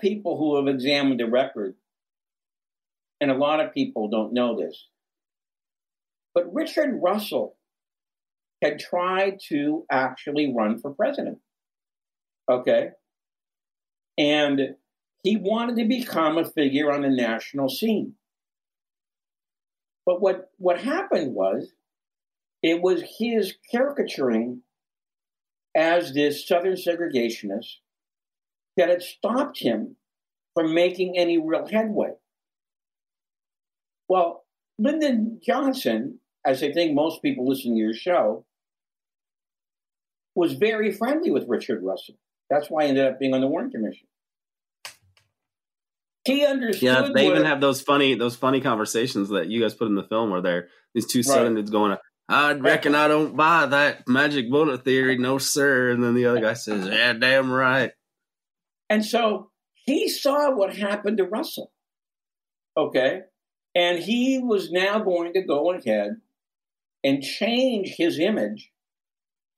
people who have examined the record, and a lot of people don't know this, but Richard Russell had tried to actually run for president. Okay. And he wanted to become a figure on the national scene. But what, what happened was it was his caricaturing as this Southern segregationist that had stopped him from making any real headway. Well, Lyndon Johnson, as I think most people listening to your show, was very friendly with Richard Russell. That's why he ended up being on the Warren Commission. He understood. Yeah, they even have those funny those funny conversations that you guys put in the film where they're these two Southern dudes going, I reckon I don't buy that magic bullet theory, no sir. And then the other guy says, Yeah, damn right. And so he saw what happened to Russell. Okay. And he was now going to go ahead and change his image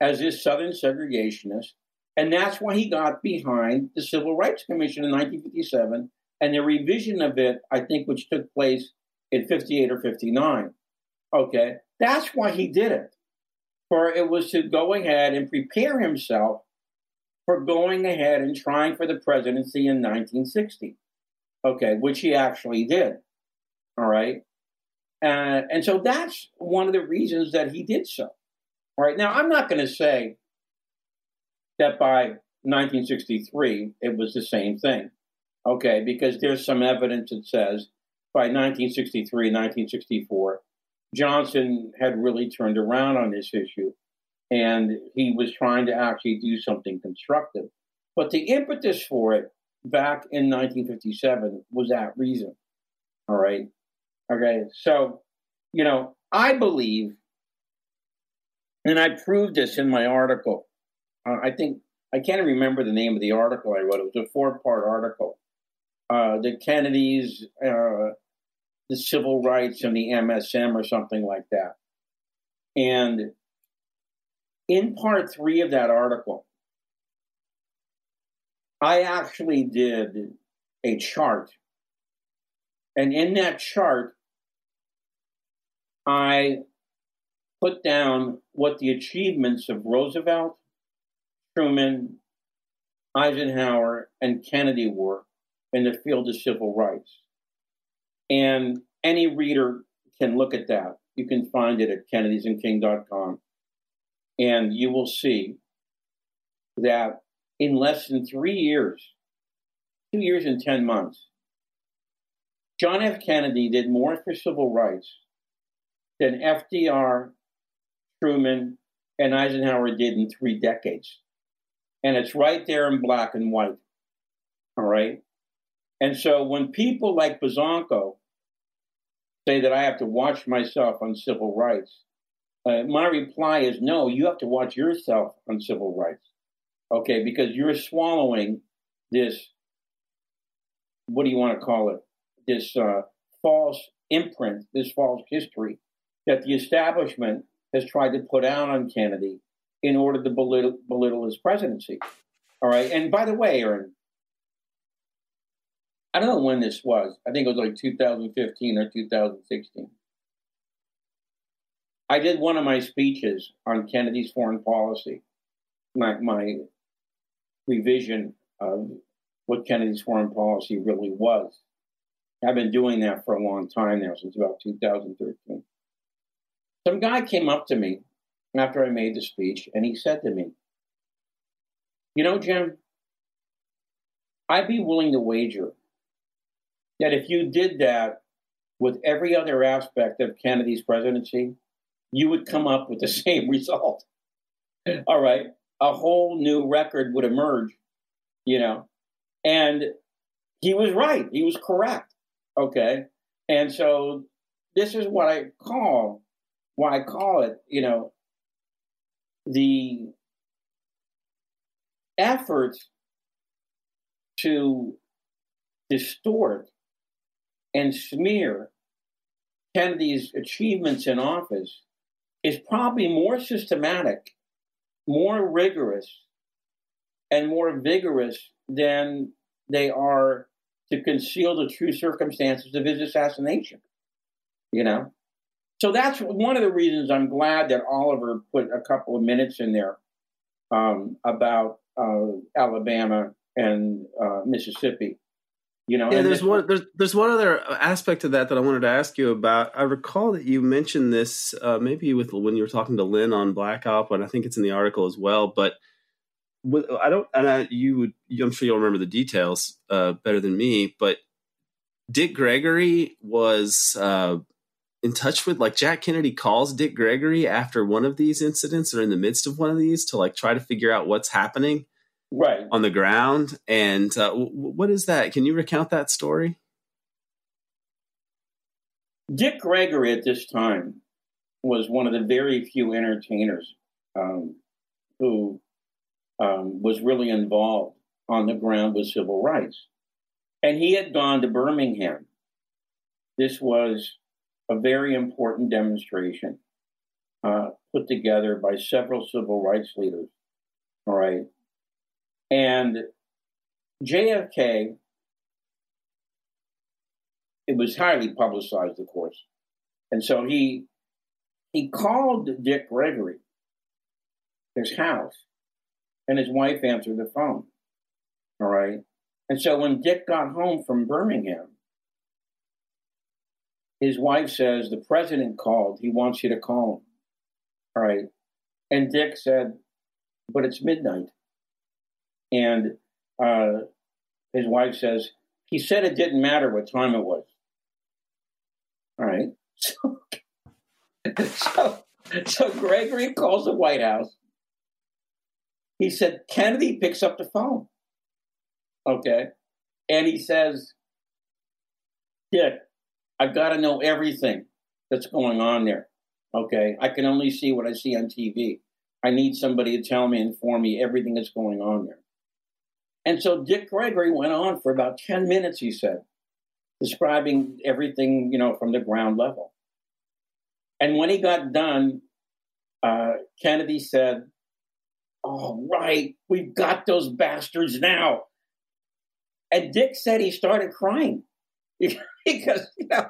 as this Southern segregationist. And that's why he got behind the Civil Rights Commission in 1957 and the revision of it, I think, which took place in 58 or 59. Okay. That's why he did it. For it was to go ahead and prepare himself for going ahead and trying for the presidency in 1960. Okay, which he actually did. All right. Uh, and so that's one of the reasons that he did so. All right. Now, I'm not going to say that by 1963 it was the same thing. Okay, because there's some evidence that says by 1963, 1964, Johnson had really turned around on this issue and he was trying to actually do something constructive. But the impetus for it back in 1957 was that reason. All right. Okay. So, you know, I believe, and I proved this in my article. Uh, I think, I can't remember the name of the article I wrote. It was a four part article. Uh, the Kennedys, uh, the civil rights, and the MSM, or something like that. And in part three of that article, I actually did a chart. And in that chart, I put down what the achievements of Roosevelt, Truman, Eisenhower, and Kennedy were in the field of civil rights. And any reader can look at that. You can find it at kennedysandking.com. And you will see that in less than three years, two years and 10 months, John F. Kennedy did more for civil rights than FDR, Truman, and Eisenhower did in three decades. And it's right there in black and white. All right. And so when people like Bazanko say that I have to watch myself on civil rights, uh, my reply is no, you have to watch yourself on civil rights. Okay, because you're swallowing this, what do you want to call it? This uh, false imprint, this false history that the establishment has tried to put out on Kennedy in order to belittle, belittle his presidency. All right. And by the way, Aaron, I don't know when this was. I think it was like 2015 or 2016. I did one of my speeches on Kennedy's foreign policy, my, my revision of what Kennedy's foreign policy really was. I've been doing that for a long time now, since about 2013. Some guy came up to me after I made the speech and he said to me, You know, Jim, I'd be willing to wager that if you did that with every other aspect of Kennedy's presidency, you would come up with the same result. All right. A whole new record would emerge, you know. And he was right. He was correct. Okay. And so this is what I call, why I call it, you know, the effort to distort and smear Kennedy's achievements in office is probably more systematic, more rigorous, and more vigorous than they are to conceal the true circumstances of his assassination. You know? So that's one of the reasons I'm glad that Oliver put a couple of minutes in there um, about uh, Alabama and uh, Mississippi. You know, yeah. There's one. There's there's one other aspect of that that I wanted to ask you about. I recall that you mentioned this uh, maybe with when you were talking to Len on Black Op, and I think it's in the article as well. But with, I don't, and I, you would, I'm sure you'll remember the details uh, better than me. But Dick Gregory was uh, in touch with, like Jack Kennedy calls Dick Gregory after one of these incidents or in the midst of one of these to like try to figure out what's happening right on the ground. And uh, w- what is that? Can you recount that story? Dick Gregory at this time was one of the very few entertainers um, who um, was really involved on the ground with civil rights. And he had gone to Birmingham. This was a very important demonstration uh, put together by several civil rights leaders. All right. And JFK, it was highly publicized, of course. And so he he called Dick Gregory, his house, and his wife answered the phone. All right. And so when Dick got home from Birmingham, his wife says, The president called. He wants you to call him. All right. And Dick said, But it's midnight. And uh, his wife says, He said it didn't matter what time it was. All right. So, so, so Gregory calls the White House. He said, Kennedy picks up the phone. Okay. And he says, Dick, I've got to know everything that's going on there. Okay. I can only see what I see on TV. I need somebody to tell me, inform me everything that's going on there. And so Dick Gregory went on for about 10 minutes, he said, describing everything, you know, from the ground level. And when he got done, uh, Kennedy said, All right, we've got those bastards now. And Dick said he started crying because you know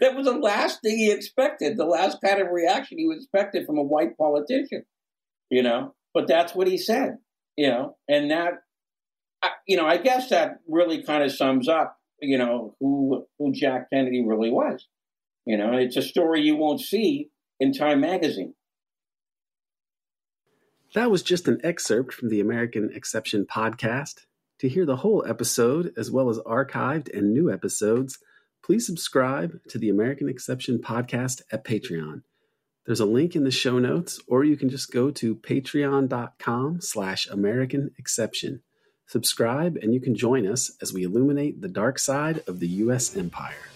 that was the last thing he expected, the last kind of reaction he expected from a white politician, you know. But that's what he said, you know, and that, you know, I guess that really kind of sums up, you know, who who Jack Kennedy really was. You know, it's a story you won't see in Time magazine. That was just an excerpt from the American Exception podcast. To hear the whole episode, as well as archived and new episodes, please subscribe to the American Exception podcast at Patreon. There's a link in the show notes, or you can just go to patreon.com slash American Exception subscribe, and you can join us as we illuminate the dark side of the U.S. empire.